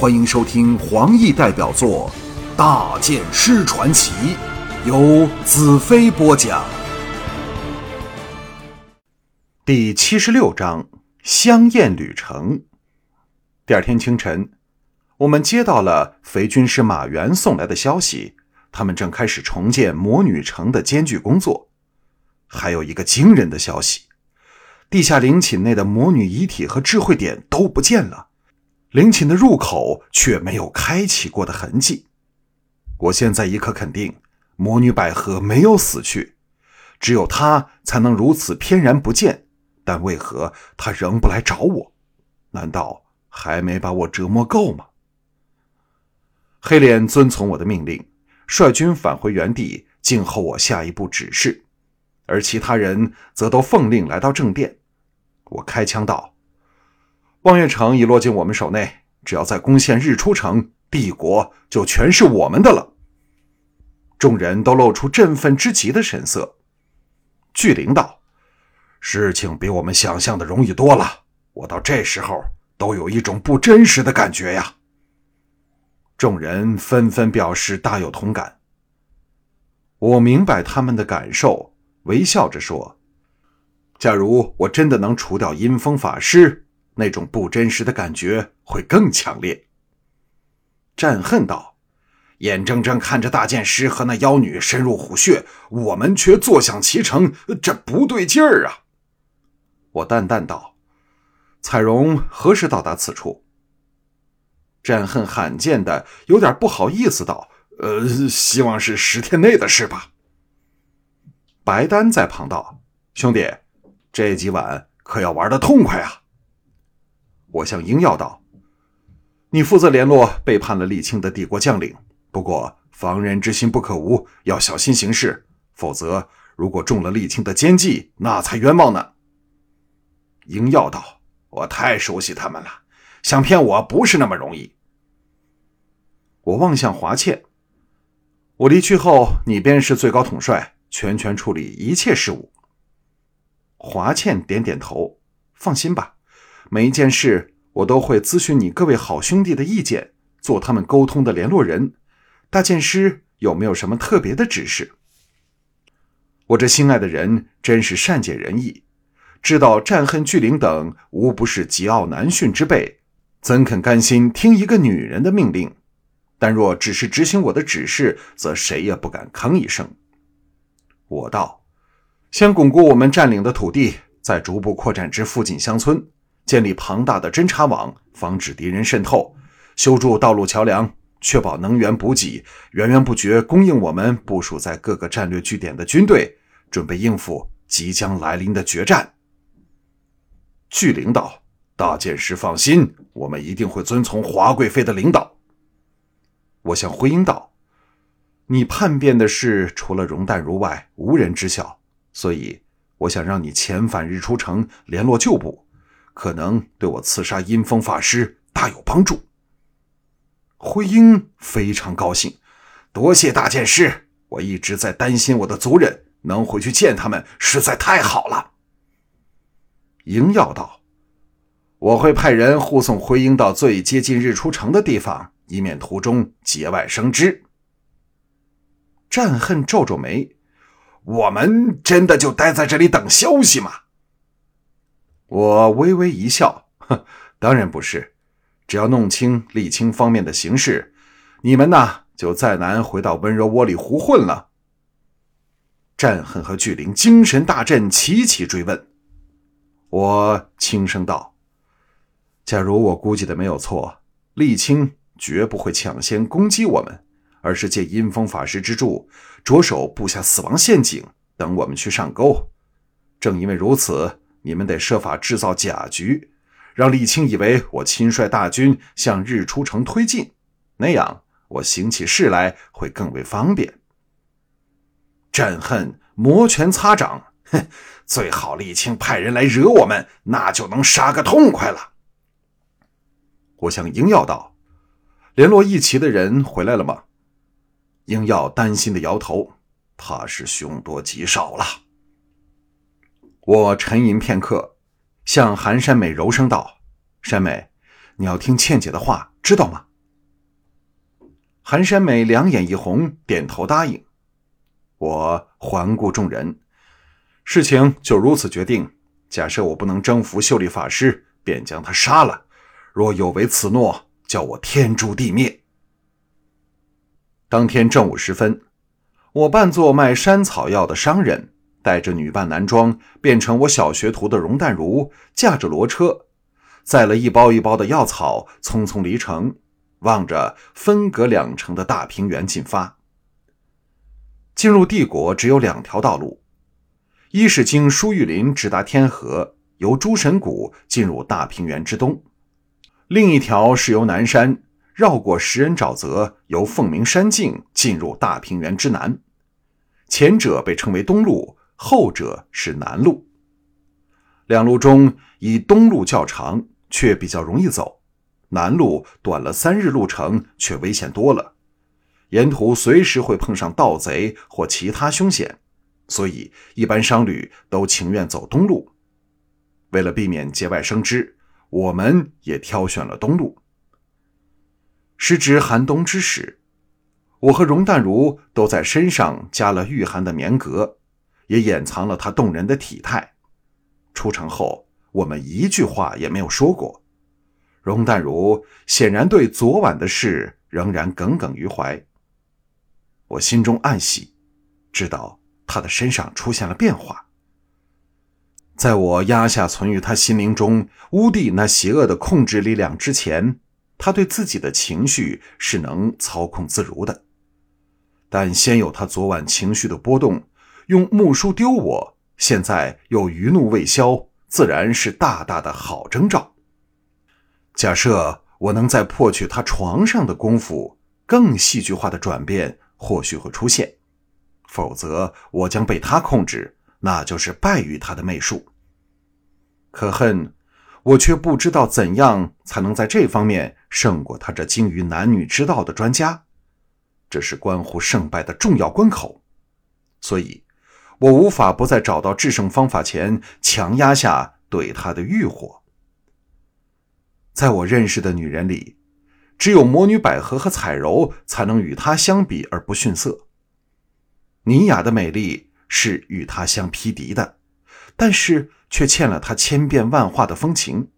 欢迎收听黄奕代表作《大剑师传奇》，由子飞播讲。第七十六章：香艳旅程。第二天清晨，我们接到了肥军师马原送来的消息，他们正开始重建魔女城的艰巨工作。还有一个惊人的消息：地下陵寝内的魔女遗体和智慧点都不见了。陵寝的入口却没有开启过的痕迹。我现在已可肯定，魔女百合没有死去，只有她才能如此翩然不见。但为何她仍不来找我？难道还没把我折磨够吗？黑脸遵从我的命令，率军返回原地，静候我下一步指示。而其他人则都奉令来到正殿。我开枪道。望月城已落进我们手内，只要再攻陷日出城，帝国就全是我们的了。众人都露出振奋之极的神色。巨灵道：“事情比我们想象的容易多了，我到这时候都有一种不真实的感觉呀。”众人纷纷表示大有同感。我明白他们的感受，微笑着说：“假如我真的能除掉阴风法师。”那种不真实的感觉会更强烈。战恨道：“眼睁睁看着大剑师和那妖女深入虎穴，我们却坐享其成，这不对劲儿啊！”我淡淡道：“彩荣何时到达此处？”战恨罕见的有点不好意思道：“呃，希望是十天内的事吧。”白丹在旁道：“兄弟，这几晚可要玩的痛快啊！”我向鹰耀道：“你负责联络背叛了沥青的帝国将领，不过防人之心不可无，要小心行事，否则如果中了沥青的奸计，那才冤枉呢。”鹰耀道：“我太熟悉他们了，想骗我不是那么容易。”我望向华倩：“我离去后，你便是最高统帅，全权处理一切事务。”华倩点点头：“放心吧。”每一件事，我都会咨询你各位好兄弟的意见，做他们沟通的联络人。大剑师有没有什么特别的指示？我这心爱的人真是善解人意，知道战恨巨灵等无不是桀骜难驯之辈，怎肯甘心听一个女人的命令？但若只是执行我的指示，则谁也不敢吭一声。我道：先巩固我们占领的土地，再逐步扩展至附近乡村。建立庞大的侦察网，防止敌人渗透；修筑道路桥梁，确保能源补给源源不绝供应我们部署在各个战略据点的军队，准备应付即将来临的决战。据领导，大剑师放心，我们一定会遵从华贵妃的领导。我向辉英道：“你叛变的事，除了容淡如外，无人知晓，所以我想让你遣返日出城，联络旧部。”可能对我刺杀阴风法师大有帮助。灰鹰非常高兴，多谢大剑师。我一直在担心我的族人，能回去见他们实在太好了。鹰耀道：“我会派人护送灰鹰到最接近日出城的地方，以免途中节外生枝。”战恨皱皱眉：“我们真的就待在这里等消息吗？”我微微一笑，哼，当然不是。只要弄清沥青方面的形势，你们呐就再难回到温柔窝里胡混了。战恨和巨灵精神大振，齐齐追问。我轻声道：“假如我估计的没有错，沥青绝不会抢先攻击我们，而是借阴风法师之助，着手布下死亡陷阱，等我们去上钩。正因为如此。”你们得设法制造假局，让沥青以为我亲率大军向日出城推进，那样我行起事来会更为方便。朕恨摩拳擦掌，哼，最好沥青派人来惹我们，那就能杀个痛快了。我向英耀道：“联络一齐的人回来了吗？”英耀担心的摇头，怕是凶多吉少了。我沉吟片刻，向韩山美柔声道：“山美，你要听倩姐的话，知道吗？韩山美两眼一红，点头答应。我环顾众人，事情就如此决定。假设我不能征服秀丽法师，便将他杀了；若有违此诺，叫我天诛地灭。当天正午时分，我扮作卖山草药的商人，带着女扮男装，变成我小学徒的容淡如，驾着骡车，载了一包一包的药草，匆匆离城。望着分隔两城的大平原进发。进入帝国只有两条道路，一是经舒玉林直达天河，由诸神谷进入大平原之东；另一条是由南山绕过食人沼泽，由凤鸣山径进入大平原之南。前者被称为东路，后者是南路。两路中，以东路较长，却比较容易走。南路短了三日路程，却危险多了，沿途随时会碰上盗贼或其他凶险，所以一般商旅都情愿走东路。为了避免节外生枝，我们也挑选了东路。时值寒冬之时，我和容淡如都在身上加了御寒的棉革，也掩藏了他动人的体态。出城后，我们一句话也没有说过。容淡如显然对昨晚的事仍然耿耿于怀。我心中暗喜，知道他的身上出现了变化。在我压下存于他心灵中乌帝那邪恶的控制力量之前，他对自己的情绪是能操控自如的。但先有他昨晚情绪的波动，用木梳丢我，现在又余怒未消，自然是大大的好征兆。假设我能在破去他床上的功夫，更戏剧化的转变或许会出现；否则，我将被他控制，那就是败于他的媚术。可恨，我却不知道怎样才能在这方面胜过他这精于男女之道的专家。这是关乎胜败的重要关口，所以，我无法不在找到制胜方法前强压下对他的欲火。在我认识的女人里，只有魔女百合和彩柔才能与她相比而不逊色。妮雅的美丽是与她相匹敌的，但是却欠了她千变万化的风情。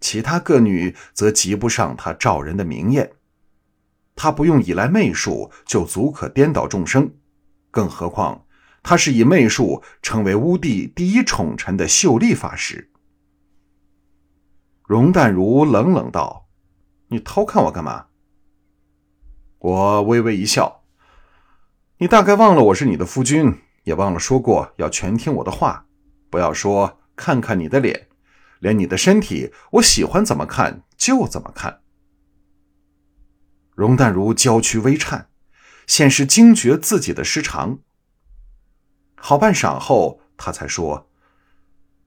其他各女则及不上她照人的明艳。她不用依赖媚术就足可颠倒众生，更何况他是以媚术成为乌帝第一宠臣的秀丽法师。容淡如冷冷道：“你偷看我干嘛？”我微微一笑：“你大概忘了我是你的夫君，也忘了说过要全听我的话，不要说看看你的脸，连你的身体，我喜欢怎么看就怎么看。”容淡如娇躯微颤，显示惊觉自己的失常。好半晌后，他才说。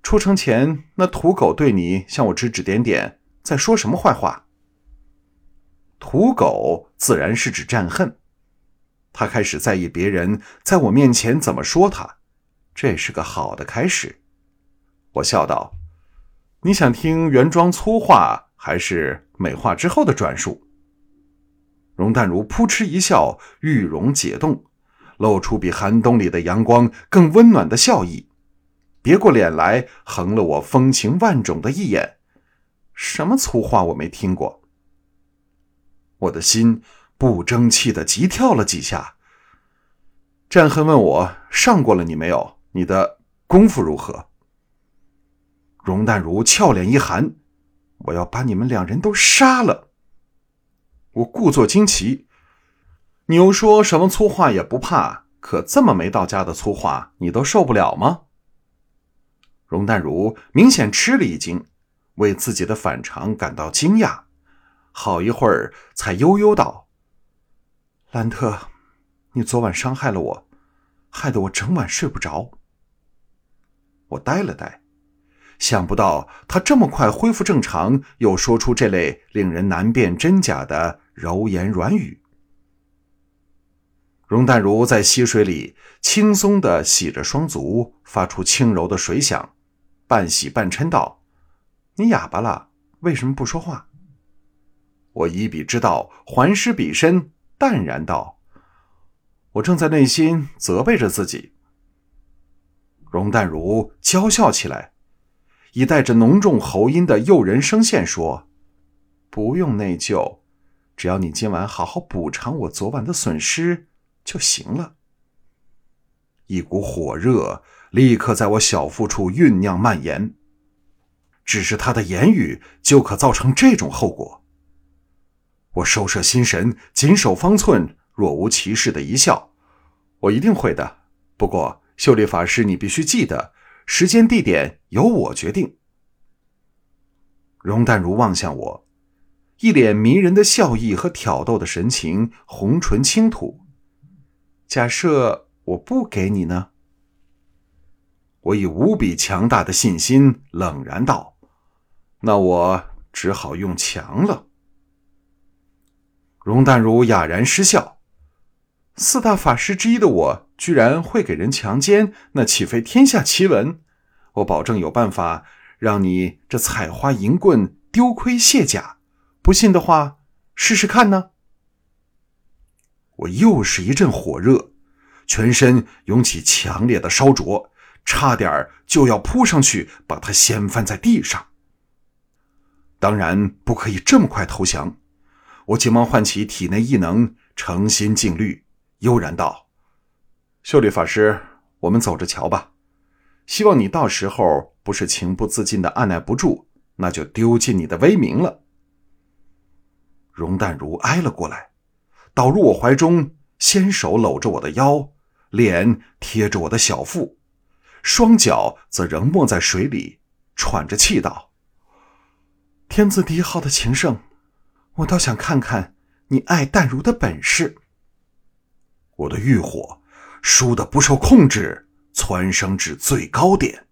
出城前，那土狗对你向我指指点点，在说什么坏话？土狗自然是指战恨。他开始在意别人在我面前怎么说他，这是个好的开始。我笑道：“你想听原装粗话，还是美化之后的转述？”容淡如扑哧一笑，玉容解冻，露出比寒冬里的阳光更温暖的笑意。别过脸来，横了我风情万种的一眼。什么粗话我没听过。我的心不争气的急跳了几下。战恨问我上过了你没有？你的功夫如何？容淡如俏脸一寒，我要把你们两人都杀了。我故作惊奇。你又说什么粗话也不怕？可这么没到家的粗话，你都受不了吗？容淡如明显吃了一惊，为自己的反常感到惊讶，好一会儿才悠悠道：“兰特，你昨晚伤害了我，害得我整晚睡不着。”我呆了呆，想不到他这么快恢复正常，又说出这类令人难辨真假的柔言软语。容淡如在溪水里轻松地洗着双足，发出轻柔的水响。半喜半嗔道：“你哑巴了？为什么不说话？”我以彼之道还施彼身，淡然道：“我正在内心责备着自己。”容淡如娇笑起来，以带着浓重喉音的诱人声线说：“不用内疚，只要你今晚好好补偿我昨晚的损失就行了。”一股火热立刻在我小腹处酝酿蔓延。只是他的言语就可造成这种后果。我收摄心神，谨守方寸，若无其事的一笑：“我一定会的。不过，秀丽法师，你必须记得，时间地点由我决定。”容淡如望向我，一脸迷人的笑意和挑逗的神情，红唇轻吐。假设我不给你呢？我以无比强大的信心冷然道。那我只好用强了。容淡如哑然失笑，四大法师之一的我，居然会给人强奸，那岂非天下奇闻？我保证有办法让你这采花淫棍丢盔卸甲。不信的话，试试看呢。我又是一阵火热，全身涌起强烈的烧灼，差点就要扑上去把他掀翻在地上。当然不可以这么快投降，我急忙唤起体内异能，诚心静虑，悠然道：“秀丽法师，我们走着瞧吧。希望你到时候不是情不自禁的按耐不住，那就丢尽你的威名了。”容淡如挨了过来，倒入我怀中，纤手搂着我的腰，脸贴着我的小腹，双脚则仍没在水里，喘着气道。天字第一号的情圣，我倒想看看你爱淡如的本事。我的欲火倏地不受控制，蹿升至最高点。